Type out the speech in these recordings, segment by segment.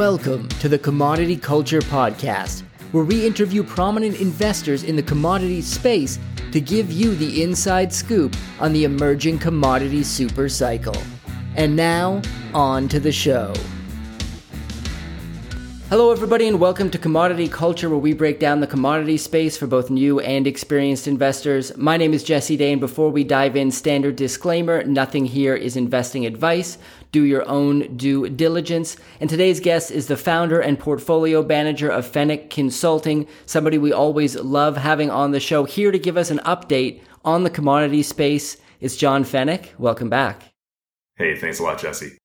Welcome to the Commodity Culture Podcast, where we interview prominent investors in the commodity space to give you the inside scoop on the emerging commodity super cycle. And now, on to the show. Hello, everybody, and welcome to Commodity Culture, where we break down the commodity space for both new and experienced investors. My name is Jesse Day, and before we dive in, standard disclaimer nothing here is investing advice. Do your own due diligence. And today's guest is the founder and portfolio manager of Feneck Consulting, somebody we always love having on the show. Here to give us an update on the commodity space It's John Feneck. Welcome back. Hey, thanks a lot, Jesse.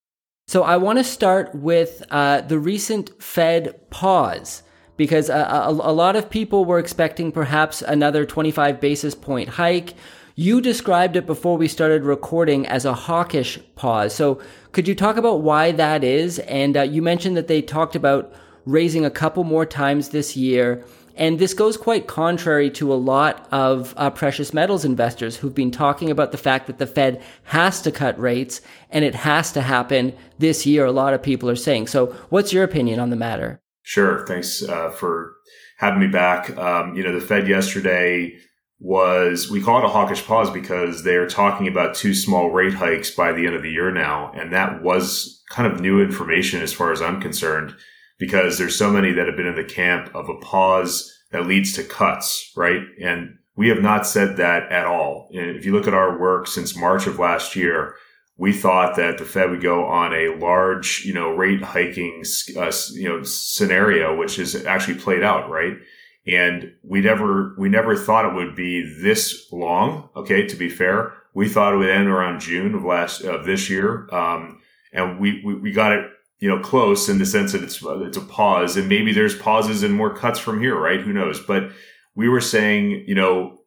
So I want to start with uh, the recent Fed pause because a, a, a, lot of people were expecting perhaps another 25 basis point hike. You described it before we started recording as a hawkish pause. So could you talk about why that is? And uh, you mentioned that they talked about raising a couple more times this year. And this goes quite contrary to a lot of uh, precious metals investors who've been talking about the fact that the Fed has to cut rates and it has to happen this year. A lot of people are saying. So, what's your opinion on the matter? Sure. Thanks uh, for having me back. Um, you know, the Fed yesterday was we call it a hawkish pause because they are talking about two small rate hikes by the end of the year now, and that was kind of new information as far as I'm concerned because there's so many that have been in the camp of a pause that leads to cuts, right? And we have not said that at all. And if you look at our work since March of last year, we thought that the Fed would go on a large, you know, rate hiking, uh, you know, scenario, which has actually played out, right? And we never, we never thought it would be this long. Okay. To be fair, we thought it would end around June of last, of this year. Um, and we, we, we got it you know, close in the sense that it's it's a pause, and maybe there's pauses and more cuts from here, right? Who knows? But we were saying, you know,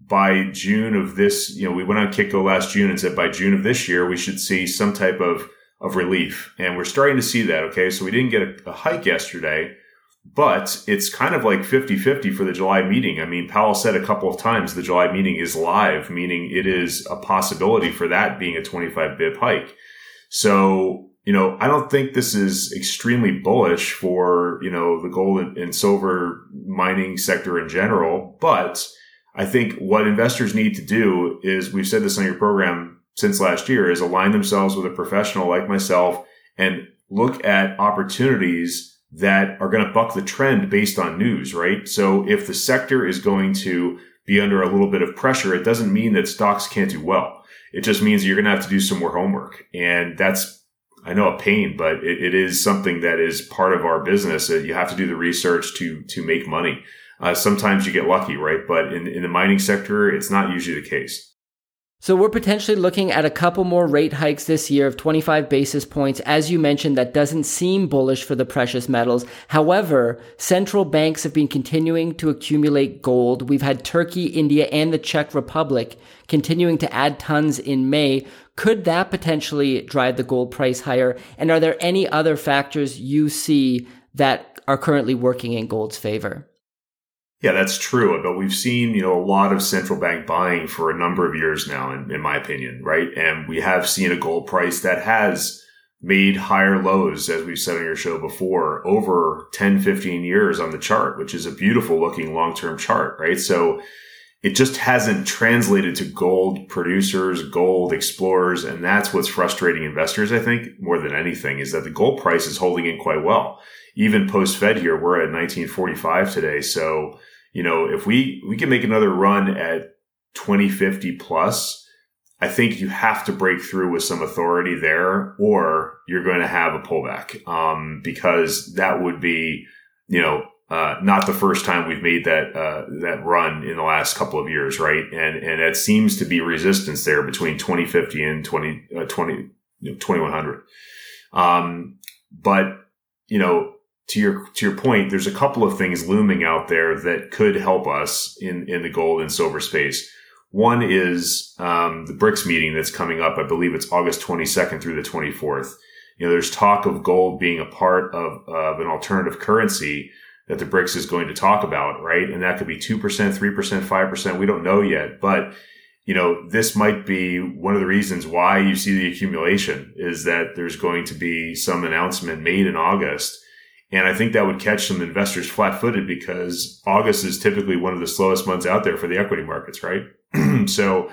by June of this, you know, we went on Kitco last June and said by June of this year we should see some type of of relief, and we're starting to see that. Okay, so we didn't get a, a hike yesterday, but it's kind of like 50-50 for the July meeting. I mean, Powell said a couple of times the July meeting is live, meaning it is a possibility for that being a 25 bip hike. So you know, I don't think this is extremely bullish for, you know, the gold and silver mining sector in general. But I think what investors need to do is we've said this on your program since last year is align themselves with a professional like myself and look at opportunities that are going to buck the trend based on news, right? So if the sector is going to be under a little bit of pressure, it doesn't mean that stocks can't do well. It just means you're going to have to do some more homework. And that's I know a pain, but it, it is something that is part of our business. You have to do the research to to make money. Uh, sometimes you get lucky, right? But in, in the mining sector, it's not usually the case. So we're potentially looking at a couple more rate hikes this year of 25 basis points. As you mentioned, that doesn't seem bullish for the precious metals. However, central banks have been continuing to accumulate gold. We've had Turkey, India, and the Czech Republic continuing to add tons in May. Could that potentially drive the gold price higher? And are there any other factors you see that are currently working in gold's favor? Yeah, that's true. But we've seen, you know, a lot of central bank buying for a number of years now, in, in my opinion, right? And we have seen a gold price that has made higher lows, as we've said on your show before, over 10, 15 years on the chart, which is a beautiful looking long term chart, right? So it just hasn't translated to gold producers, gold explorers. And that's what's frustrating investors, I think, more than anything, is that the gold price is holding in quite well. Even post Fed here, we're at 1945 today. So, you know, if we, we can make another run at 2050 plus, I think you have to break through with some authority there or you're going to have a pullback. Um, because that would be, you know, uh, not the first time we've made that uh, that run in the last couple of years, right? And and it seems to be resistance there between 2050 and 20, uh, 20 you know, 2100. Um, but you know, to your to your point, there's a couple of things looming out there that could help us in in the gold and silver space. One is um, the BRICS meeting that's coming up. I believe it's August 22nd through the 24th. You know, there's talk of gold being a part of, of an alternative currency that the BRICS is going to talk about, right? And that could be 2%, 3%, 5%. We don't know yet, but you know, this might be one of the reasons why you see the accumulation is that there's going to be some announcement made in August. And I think that would catch some investors flat footed because August is typically one of the slowest months out there for the equity markets, right? so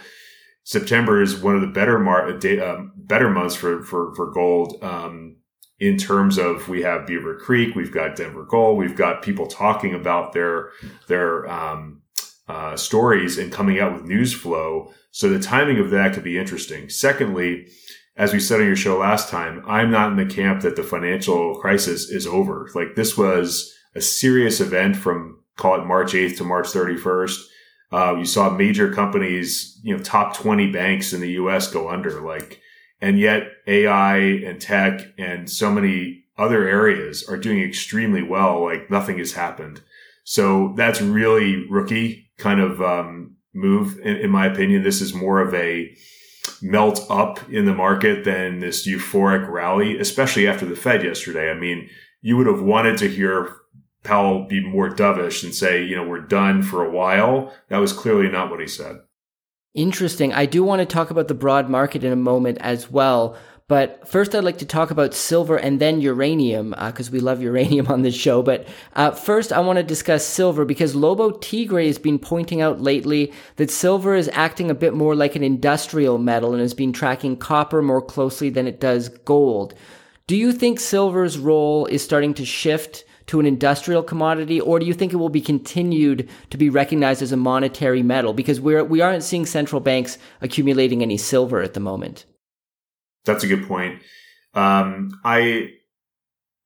September is one of the better mar- uh, better months for, for, for gold. Um, in terms of we have Beaver Creek, we've got Denver Gold, we've got people talking about their, their, um, uh, stories and coming out with news flow. So the timing of that could be interesting. Secondly, as we said on your show last time, I'm not in the camp that the financial crisis is over. Like this was a serious event from call it March 8th to March 31st. Uh, you saw major companies, you know, top 20 banks in the US go under like, and yet AI and tech and so many other areas are doing extremely well. Like nothing has happened. So that's really rookie kind of um, move, in, in, my opinion. This is more of a melt up in the market than this euphoric rally, especially after the Fed yesterday. I mean, you would have wanted to hear Powell be more dovish and say, you know, we're done for a while. That was clearly not what he said. Interesting. I do want to talk about the broad market in a moment as well. But first, I'd like to talk about silver and then uranium, because uh, we love uranium on this show. But uh, first, I want to discuss silver because Lobo Tigre has been pointing out lately that silver is acting a bit more like an industrial metal and has been tracking copper more closely than it does gold. Do you think silver's role is starting to shift to an industrial commodity, or do you think it will be continued to be recognized as a monetary metal? Because we're we aren't seeing central banks accumulating any silver at the moment. That's a good point. Um, I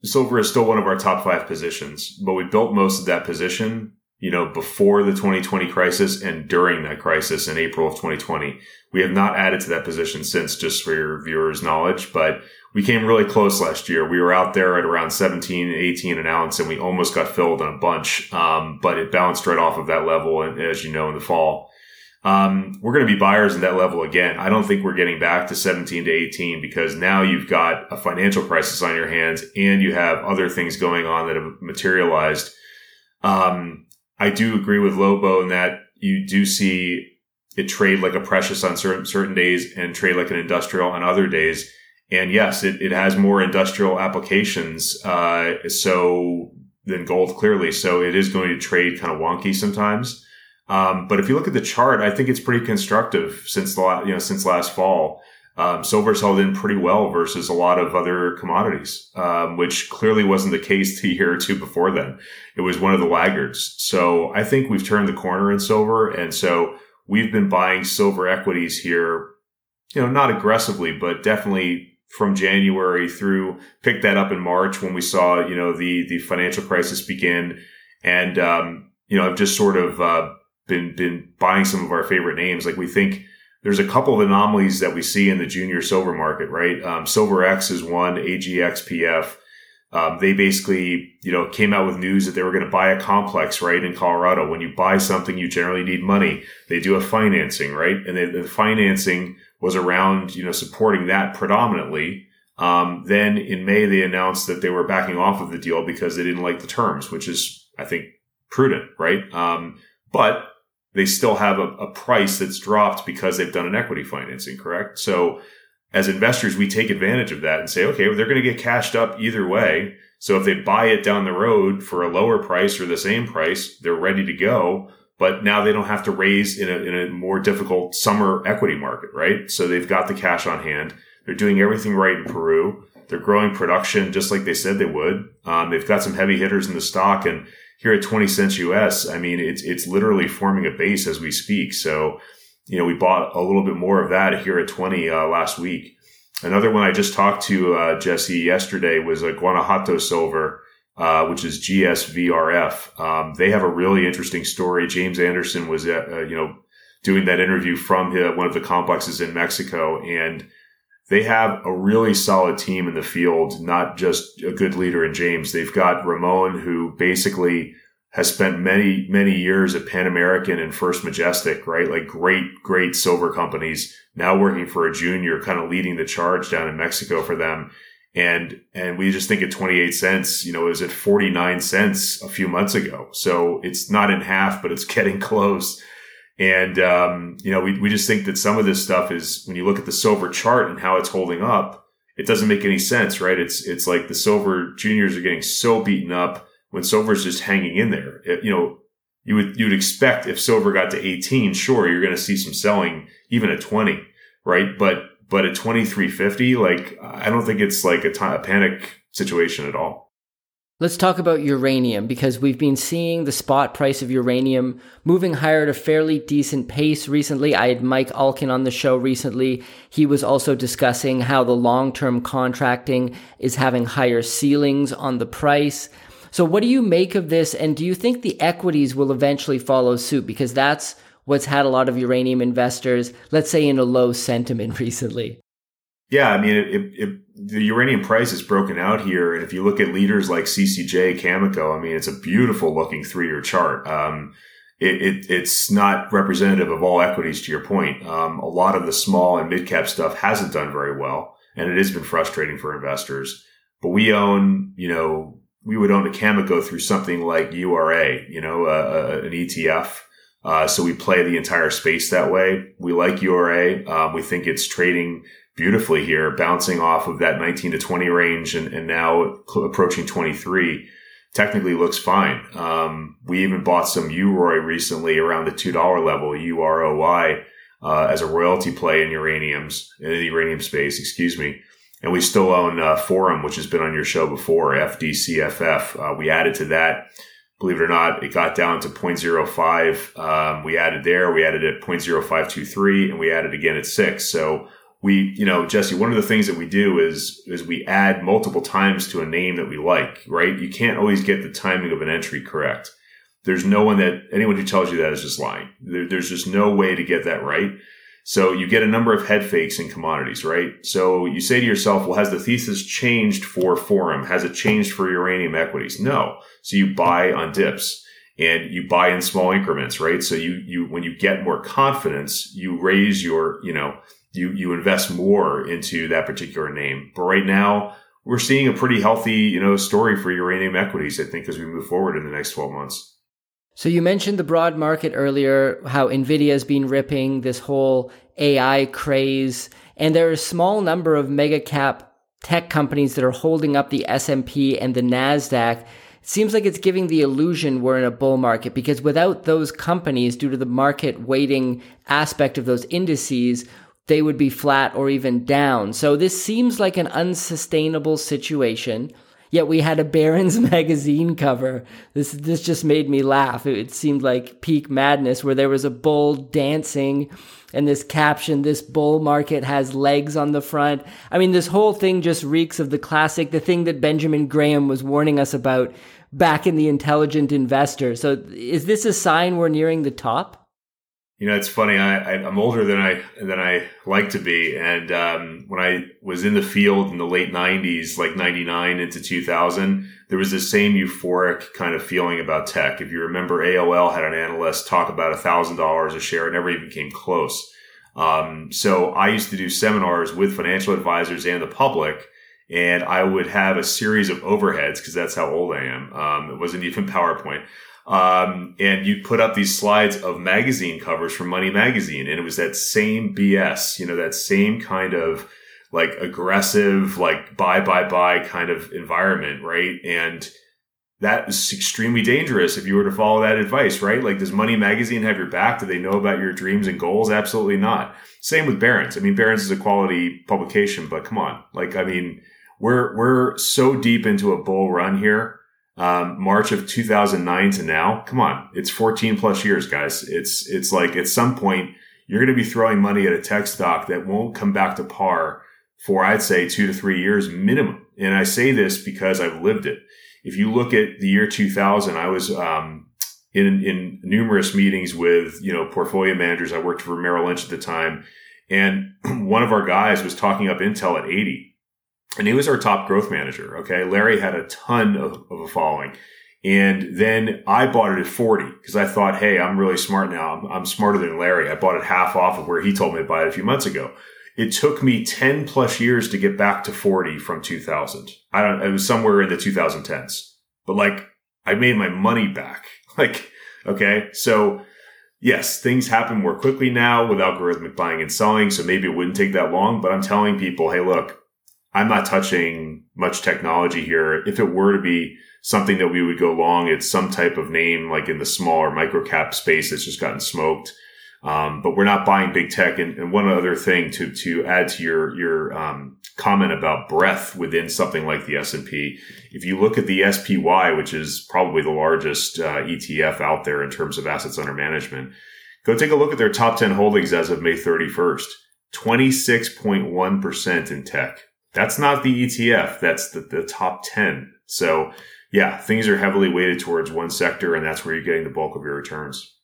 silver is still one of our top five positions, but we built most of that position, you know, before the 2020 crisis and during that crisis in April of 2020. We have not added to that position since, just for your viewers' knowledge, but we came really close last year. We were out there at around 17, 18 an ounce, and we almost got filled on a bunch. Um, but it bounced right off of that level, as you know, in the fall um, we're going to be buyers at that level again. I don't think we're getting back to 17 to 18 because now you've got a financial crisis on your hands and you have other things going on that have materialized. Um, I do agree with Lobo in that you do see it trade like a precious on certain, certain days and trade like an industrial on other days. And yes, it, it has more industrial applications, uh, so than gold clearly. So it is going to trade kind of wonky sometimes. Um, but if you look at the chart, I think it's pretty constructive since the you know since last fall. Um, silver's held in pretty well versus a lot of other commodities, um, which clearly wasn't the case the year or two before then. It was one of the laggards. So I think we've turned the corner in silver, and so we've been buying silver equities here. You know, not aggressively, but definitely from January through. Picked that up in March when we saw you know the the financial crisis begin, and um, you know I've just sort of uh, been been buying some of our favorite names. Like we think there's a couple of anomalies that we see in the junior silver market, right? Um, Silver X is one, AGXPF. Um, they basically, you know, came out with news that they were going to buy a complex, right, in Colorado. When you buy something, you generally need money. They do a financing, right? And they, the financing was around, you know, supporting that predominantly. Um, then in May, they announced that they were backing off of the deal because they didn't like the terms, which is, I think, prudent, right? Um, but they still have a, a price that's dropped because they've done an equity financing, correct? So as investors, we take advantage of that and say, okay, well, they're going to get cashed up either way. So if they buy it down the road for a lower price or the same price, they're ready to go. But now they don't have to raise in a, in a more difficult summer equity market, right? So they've got the cash on hand. They're doing everything right in Peru. They're growing production just like they said they would. Um, they've got some heavy hitters in the stock and here at 20 cents US, I mean, it's, it's literally forming a base as we speak. So, you know, we bought a little bit more of that here at 20 uh, last week. Another one I just talked to uh, Jesse yesterday was a Guanajuato Silver, uh, which is GSVRF. Um, they have a really interesting story. James Anderson was, at, uh, you know, doing that interview from one of the complexes in Mexico, and they have a really solid team in the field, not just a good leader in James. They've got Ramon, who basically has spent many, many years at Pan American and First Majestic, right? Like great, great silver companies now working for a junior, kind of leading the charge down in Mexico for them. And, and we just think at 28 cents, you know, is at 49 cents a few months ago. So it's not in half, but it's getting close. And, um, you know, we, we just think that some of this stuff is when you look at the silver chart and how it's holding up, it doesn't make any sense, right? It's, it's like the silver juniors are getting so beaten up when silver's just hanging in there. It, you know, you would, you would expect if silver got to 18, sure, you're going to see some selling even at 20, right? But, but at 2350, like, I don't think it's like a, panic situation at all. Let's talk about uranium because we've been seeing the spot price of uranium moving higher at a fairly decent pace recently. I had Mike Alkin on the show recently. He was also discussing how the long term contracting is having higher ceilings on the price. So, what do you make of this? And do you think the equities will eventually follow suit? Because that's what's had a lot of uranium investors, let's say, in a low sentiment recently. Yeah, I mean, it, it, it, the uranium price is broken out here, and if you look at leaders like CCJ, Cameco, I mean, it's a beautiful looking three year chart. Um, it, it's not representative of all equities. To your point, um, a lot of the small and mid cap stuff hasn't done very well, and it has been frustrating for investors. But we own, you know, we would own a Cameco through something like URA, you know, uh, an ETF. Uh, so we play the entire space that way. We like URA. Um, we think it's trading beautifully here, bouncing off of that 19 to 20 range and, and now approaching 23 technically looks fine. Um, we even bought some UROY recently around the $2 level, UROY, uh, as a royalty play in uraniums, in the uranium space, excuse me. And we still own uh, Forum, which has been on your show before, FDCFF. Uh, we added to that. Believe it or not, it got down to 0.05. Um, we added there, we added at 0.0523, and we added again at six. So we, you know, Jesse, one of the things that we do is, is we add multiple times to a name that we like, right? You can't always get the timing of an entry correct. There's no one that, anyone who tells you that is just lying. There, there's just no way to get that right. So you get a number of head fakes in commodities, right? So you say to yourself, well, has the thesis changed for Forum? Has it changed for uranium equities? No. So you buy on dips and you buy in small increments, right? So you, you, when you get more confidence, you raise your, you know, you you invest more into that particular name. But right now, we're seeing a pretty healthy, you know, story for uranium equities. I think as we move forward in the next twelve months. So you mentioned the broad market earlier, how Nvidia has been ripping this whole AI craze, and there are a small number of mega cap tech companies that are holding up the S&P and the Nasdaq. Seems like it's giving the illusion we're in a bull market because without those companies due to the market weighting aspect of those indices, they would be flat or even down. So this seems like an unsustainable situation. Yet we had a Barron's magazine cover. This this just made me laugh. It seemed like peak madness where there was a bull dancing and this caption this bull market has legs on the front. I mean this whole thing just reeks of the classic the thing that Benjamin Graham was warning us about back in the intelligent investor. So is this a sign we're nearing the top? You know, it's funny. I, am older than I than I like to be, and um, when I was in the field in the late '90s, like '99 into 2000, there was the same euphoric kind of feeling about tech. If you remember, AOL had an analyst talk about a thousand dollars a share; it never even came close. Um, so I used to do seminars with financial advisors and the public, and I would have a series of overheads because that's how old I am. Um, it wasn't even PowerPoint. Um, and you put up these slides of magazine covers from Money Magazine, and it was that same BS, you know, that same kind of like aggressive, like buy, buy, buy kind of environment, right? And that is extremely dangerous if you were to follow that advice, right? Like, does Money Magazine have your back? Do they know about your dreams and goals? Absolutely not. Same with Barron's. I mean, Barron's is a quality publication, but come on. Like, I mean, we're, we're so deep into a bull run here um, March of 2009 to now. Come on. It's 14 plus years, guys. It's, it's like at some point you're going to be throwing money at a tech stock that won't come back to par for, I'd say two to three years minimum. And I say this because I've lived it. If you look at the year 2000, I was, um, in, in numerous meetings with, you know, portfolio managers. I worked for Merrill Lynch at the time. And one of our guys was talking up Intel at 80 and he was our top growth manager. Okay. Larry had a ton of, of a following. And then I bought it at 40 because I thought, Hey, I'm really smart now. I'm, I'm, smarter than Larry. I bought it half off of where he told me to buy it a few months ago. It took me 10 plus years to get back to 40 from 2000. I don't, it was somewhere in the 2010s, but like I made my money back. Like, okay. So yes, things happen more quickly now with algorithmic buying and selling. So maybe it wouldn't take that long, but I'm telling people, Hey, look, I'm not touching much technology here. If it were to be something that we would go long, it's some type of name like in the smaller micro cap space that's just gotten smoked. Um, but we're not buying big tech. And, and, one other thing to to add to your your um, comment about breadth within something like the S and P, if you look at the SPY, which is probably the largest uh, ETF out there in terms of assets under management, go take a look at their top ten holdings as of May thirty first. Twenty six point one percent in tech. That's not the ETF. That's the, the top ten. So yeah, things are heavily weighted towards one sector, and that's where you're getting the bulk of your returns.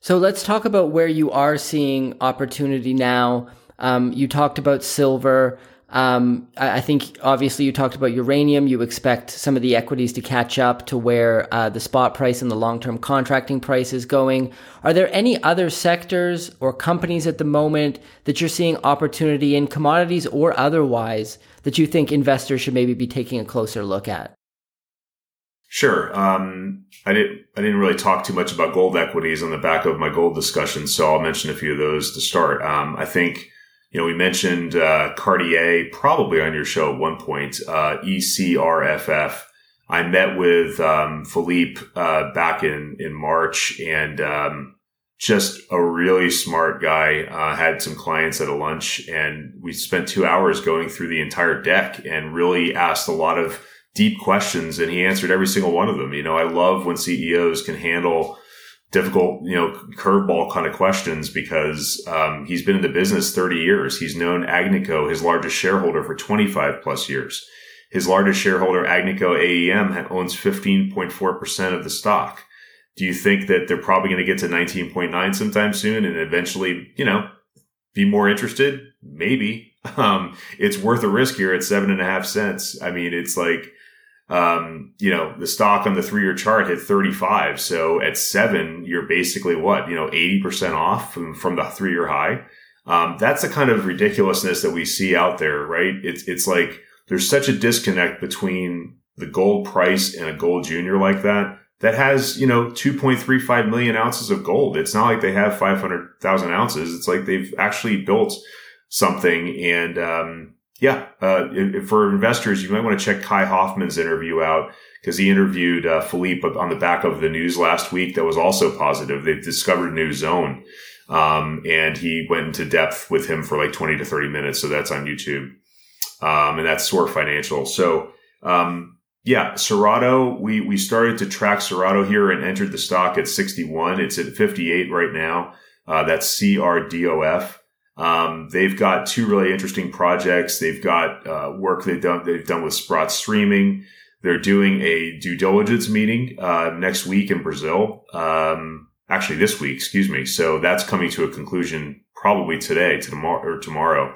So let's talk about where you are seeing opportunity now. Um, you talked about silver. Um, I, think obviously you talked about uranium. You expect some of the equities to catch up to where uh, the spot price and the long term contracting price is going. Are there any other sectors or companies at the moment that you're seeing opportunity in, commodities or otherwise, that you think investors should maybe be taking a closer look at? Sure. Um, I didn't. I didn't really talk too much about gold equities on the back of my gold discussion, so I'll mention a few of those to start. Um, I think you know we mentioned uh, Cartier probably on your show at one point. Uh, ECRFF. I met with um, Philippe uh, back in in March, and um, just a really smart guy. Uh, had some clients at a lunch, and we spent two hours going through the entire deck and really asked a lot of deep questions and he answered every single one of them. You know, I love when CEOs can handle difficult, you know, curveball kind of questions because um, he's been in the business 30 years. He's known Agnico, his largest shareholder, for 25 plus years. His largest shareholder, Agnico AEM, owns 15.4% of the stock. Do you think that they're probably going to get to 19.9 sometime soon and eventually, you know, be more interested? Maybe. Um, it's worth a risk here at seven and a half cents. I mean, it's like, um, you know, the stock on the three year chart hit 35. So at seven, you're basically what, you know, 80% off from, from the three year high. Um, that's the kind of ridiculousness that we see out there, right? It's, it's like there's such a disconnect between the gold price and a gold junior like that that has, you know, 2.35 million ounces of gold. It's not like they have 500,000 ounces. It's like they've actually built something and, um, yeah, uh, for investors, you might want to check Kai Hoffmann's interview out because he interviewed uh, Philippe on the back of the news last week that was also positive. They've discovered a new zone. Um, and he went into depth with him for like 20 to 30 minutes. So that's on YouTube. Um, and that's SOAR Financial. So, um, yeah, Cerrado, we, we started to track Cerrado here and entered the stock at 61. It's at 58 right now. Uh, that's CRDOF. Um, they've got two really interesting projects. They've got uh, work they've done. They've done with Sprott Streaming. They're doing a due diligence meeting uh, next week in Brazil. Um, actually, this week, excuse me. So that's coming to a conclusion probably today, to tomorrow or tomorrow.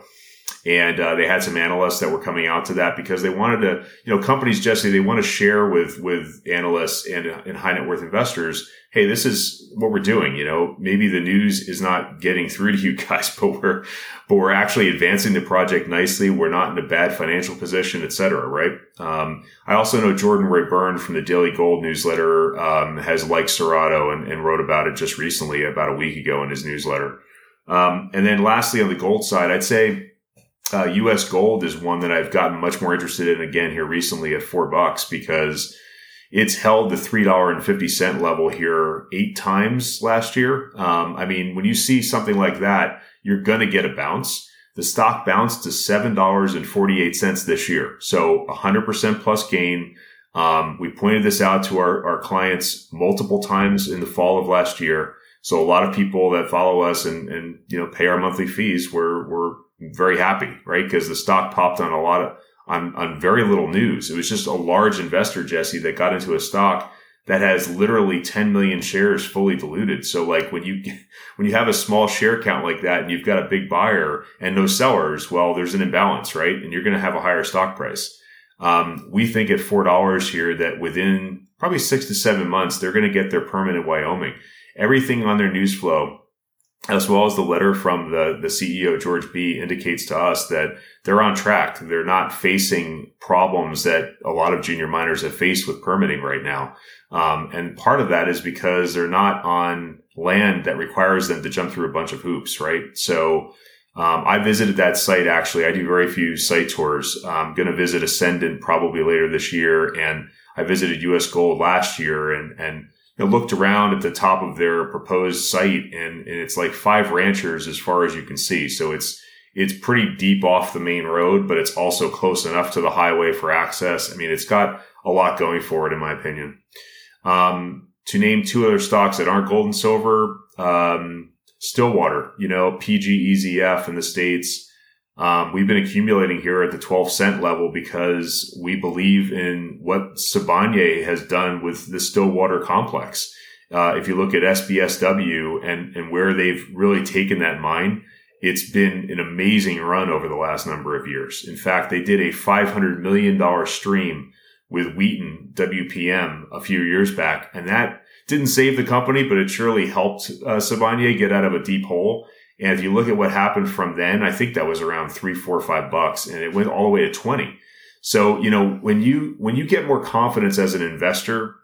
And uh, they had some analysts that were coming out to that because they wanted to, you know, companies, Jesse, they want to share with with analysts and, and high net worth investors hey, this is what we're doing. You know, maybe the news is not getting through to you guys, but we're, but we're actually advancing the project nicely. We're not in a bad financial position, et cetera, right? Um, I also know Jordan Roy-Byrne from the Daily Gold newsletter, um, has liked Cerrado and, and, wrote about it just recently, about a week ago in his newsletter. Um, and then lastly, on the gold side, I'd say, uh, U.S. gold is one that I've gotten much more interested in again here recently at four bucks because it's held the $3.50 level here eight times last year. Um, I mean, when you see something like that, you're going to get a bounce. The stock bounced to $7.48 this year. So a 100% plus gain. Um, we pointed this out to our, our clients multiple times in the fall of last year. So a lot of people that follow us and, and, you know, pay our monthly fees were, were very happy, right? Because the stock popped on a lot of, on, on very little news. It was just a large investor, Jesse, that got into a stock that has literally 10 million shares fully diluted. So like when you, when you have a small share count like that and you've got a big buyer and no sellers, well, there's an imbalance, right? And you're going to have a higher stock price. Um, we think at $4 here that within probably six to seven months, they're going to get their permit in Wyoming. Everything on their news flow as well as the letter from the, the CEO, George Bee, indicates to us that they're on track. They're not facing problems that a lot of junior miners have faced with permitting right now. Um, and part of that is because they're not on land that requires them to jump through a bunch of hoops, right? So, um, I visited that site actually. I do very few site tours. I'm going to visit Ascendant probably later this year. And I visited US Gold last year and, and, looked around at the top of their proposed site and, and it's like five ranchers as far as you can see. So it's, it's pretty deep off the main road, but it's also close enough to the highway for access. I mean, it's got a lot going for it, in my opinion. Um, to name two other stocks that aren't gold and silver, um, Stillwater, you know, PGEZF in the States. Um, we've been accumulating here at the 12 cent level because we believe in what Sibanye has done with the Stillwater complex. Uh, if you look at SBSW and, and where they've really taken that mine, it's been an amazing run over the last number of years. In fact, they did a $500 million stream with Wheaton WPM a few years back, and that didn't save the company, but it surely helped uh, Sibanye get out of a deep hole. And if you look at what happened from then, I think that was around three, four, five bucks, and it went all the way to twenty. So you know when you when you get more confidence as an investor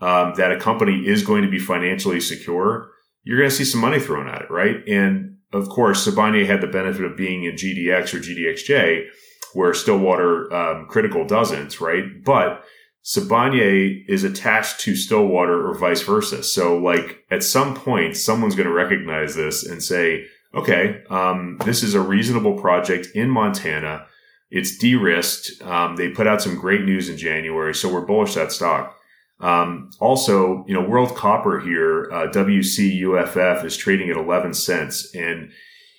um, that a company is going to be financially secure, you're going to see some money thrown at it, right? And of course, Sibanye had the benefit of being in GDX or GDXJ, where Stillwater um, Critical doesn't, right? But Sibanye is attached to Stillwater or vice versa. So like at some point, someone's going to recognize this and say, okay, um, this is a reasonable project in Montana. It's de-risked. Um, they put out some great news in January. So we're bullish that stock. Um, also, you know, World Copper here, uh, WCUFF is trading at 11 cents and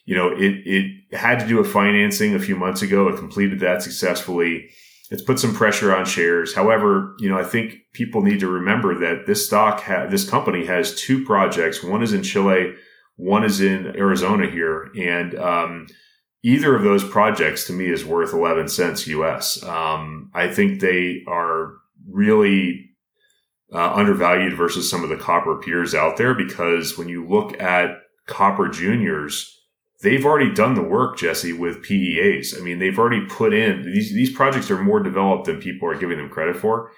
you know, it, it had to do a financing a few months ago. It completed that successfully. It's put some pressure on shares. However, you know, I think people need to remember that this stock, ha- this company has two projects. One is in Chile, one is in Arizona here, and um, either of those projects to me is worth 11 cents US. Um, I think they are really uh, undervalued versus some of the copper peers out there because when you look at copper juniors, they've already done the work, Jesse, with PEAs. I mean, they've already put in these, these projects are more developed than people are giving them credit for.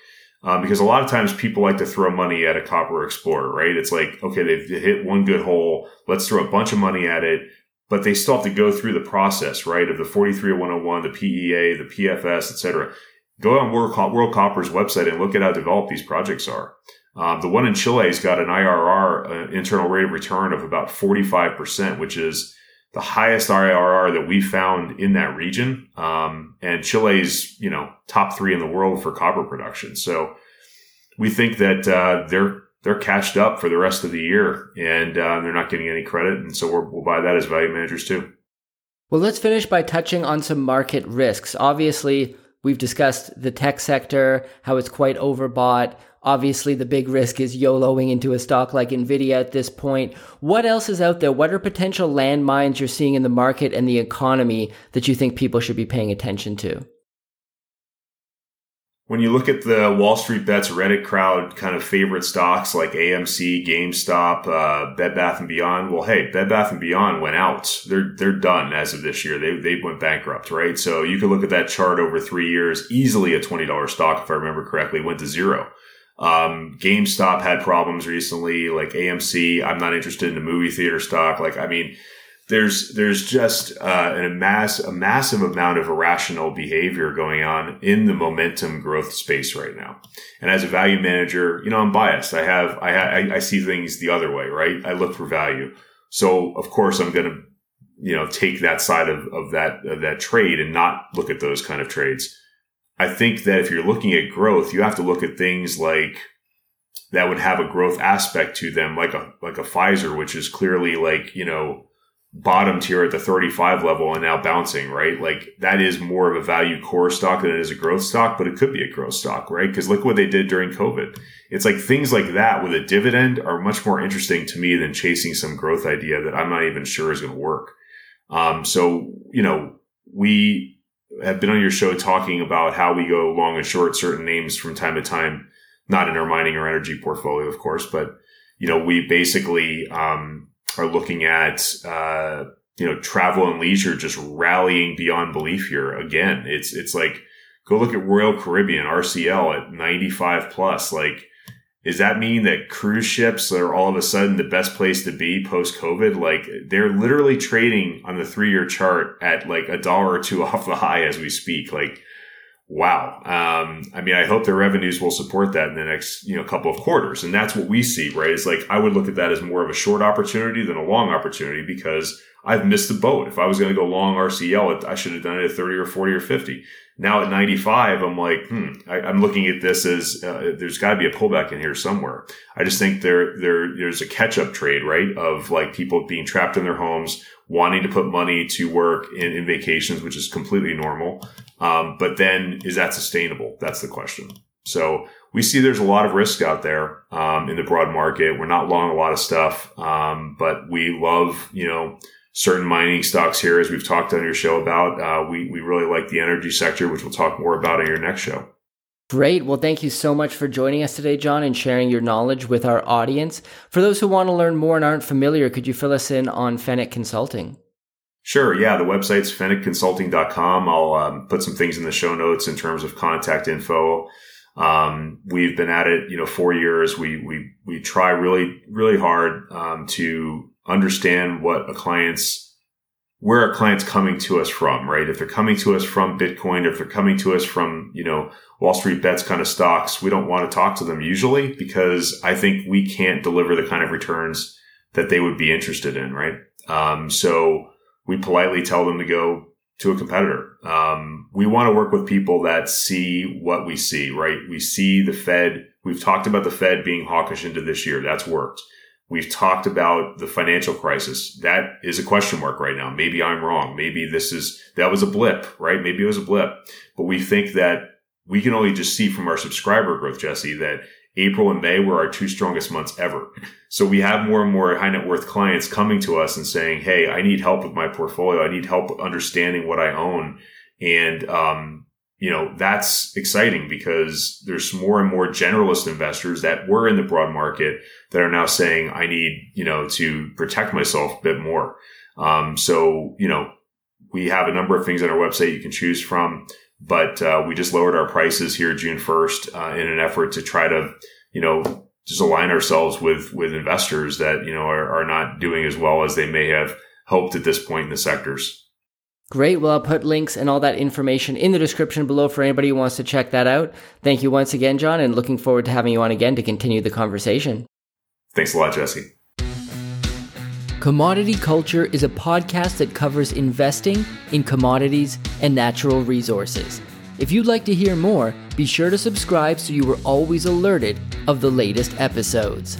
Um, because a lot of times people like to throw money at a copper explorer, right? It's like, okay, they've hit one good hole. Let's throw a bunch of money at it, but they still have to go through the process, right? Of the 43101, the PEA, the PFS, et cetera. Go on World, World Copper's website and look at how developed these projects are. Um, the one in Chile has got an IRR, uh, internal rate of return of about 45%, which is the highest IRR that we found in that region. Um, and Chile's, you know, top three in the world for copper production. So we think that uh, they're they're cashed up for the rest of the year, and uh, they're not getting any credit, and so we will buy that as value managers too. Well, let's finish by touching on some market risks. Obviously, we've discussed the tech sector, how it's quite overbought. Obviously, the big risk is YOLOing into a stock like Nvidia at this point. What else is out there? What are potential landmines you're seeing in the market and the economy that you think people should be paying attention to? When you look at the Wall Street Bets Reddit crowd kind of favorite stocks like AMC, GameStop, uh, Bed Bath and Beyond, well, hey, Bed Bath and Beyond went out. They're they're done as of this year. They they went bankrupt, right? So you could look at that chart over three years, easily a twenty dollar stock if I remember correctly, went to zero. Um, GameStop had problems recently, like AMC. I'm not interested in the movie theater stock. Like, I mean, there's there's just uh, a mass a massive amount of irrational behavior going on in the momentum growth space right now. And as a value manager, you know, I'm biased. I have I I, I see things the other way, right? I look for value. So of course I'm going to you know take that side of, of that of that trade and not look at those kind of trades. I think that if you're looking at growth, you have to look at things like that would have a growth aspect to them, like a like a Pfizer, which is clearly like you know bottomed here at the 35 level and now bouncing, right? Like that is more of a value core stock than it is a growth stock, but it could be a growth stock, right? Because look what they did during COVID. It's like things like that with a dividend are much more interesting to me than chasing some growth idea that I'm not even sure is going to work. Um, so you know we have been on your show talking about how we go long and short certain names from time to time, not in our mining or energy portfolio, of course, but you know, we basically, um, are looking at, uh, you know, travel and leisure just rallying beyond belief here. Again, it's, it's like, go look at Royal Caribbean, RCL at 95 plus. Like, does that mean that cruise ships are all of a sudden the best place to be post COVID? Like they're literally trading on the three year chart at like a dollar or two off the high as we speak. Like, wow. Um, I mean, I hope their revenues will support that in the next, you know, couple of quarters. And that's what we see, right? It's like, I would look at that as more of a short opportunity than a long opportunity because I've missed the boat. If I was going to go long RCL, I should have done it at 30 or 40 or 50. Now at 95, I'm like, hmm, I, am looking at this as uh, there's got to be a pullback in here somewhere. I just think there, there, there's a catch up trade, right? Of like people being trapped in their homes, wanting to put money to work in, in vacations, which is completely normal. Um, but then is that sustainable? That's the question. So we see there's a lot of risk out there um, in the broad market. We're not long a lot of stuff, um, but we love, you know, certain mining stocks here, as we've talked on your show about. Uh, we, we really like the energy sector, which we'll talk more about in your next show. Great. Well, thank you so much for joining us today, John, and sharing your knowledge with our audience. For those who want to learn more and aren't familiar, could you fill us in on Feneck Consulting? Sure. Yeah. The website's feneckconsulting.com. I'll um, put some things in the show notes in terms of contact info. Um, we've been at it, you know, four years. We, we, we try really, really hard, um, to understand what a client's where are client's coming to us from, right? If they're coming to us from Bitcoin, if they're coming to us from, you know, Wall Street bets kind of stocks, we don't want to talk to them usually because I think we can't deliver the kind of returns that they would be interested in, right? Um, so we politely tell them to go to a competitor. Um, we want to work with people that see what we see, right? We see the Fed. We've talked about the Fed being hawkish into this year. That's worked. We've talked about the financial crisis. That is a question mark right now. Maybe I'm wrong. Maybe this is, that was a blip, right? Maybe it was a blip, but we think that we can only just see from our subscriber growth, Jesse, that April and May were our two strongest months ever. So we have more and more high net worth clients coming to us and saying, Hey, I need help with my portfolio. I need help understanding what I own. And, um, you know, that's exciting because there's more and more generalist investors that were in the broad market that are now saying, I need, you know, to protect myself a bit more. Um, so, you know, we have a number of things on our website you can choose from, but, uh, we just lowered our prices here June 1st, uh, in an effort to try to, you know, just align ourselves with, with investors that, you know, are, are not doing as well as they may have hoped at this point in the sectors. Great. Well, I'll put links and all that information in the description below for anybody who wants to check that out. Thank you once again, John, and looking forward to having you on again to continue the conversation. Thanks a lot, Jesse. Commodity Culture is a podcast that covers investing in commodities and natural resources. If you'd like to hear more, be sure to subscribe so you are always alerted of the latest episodes.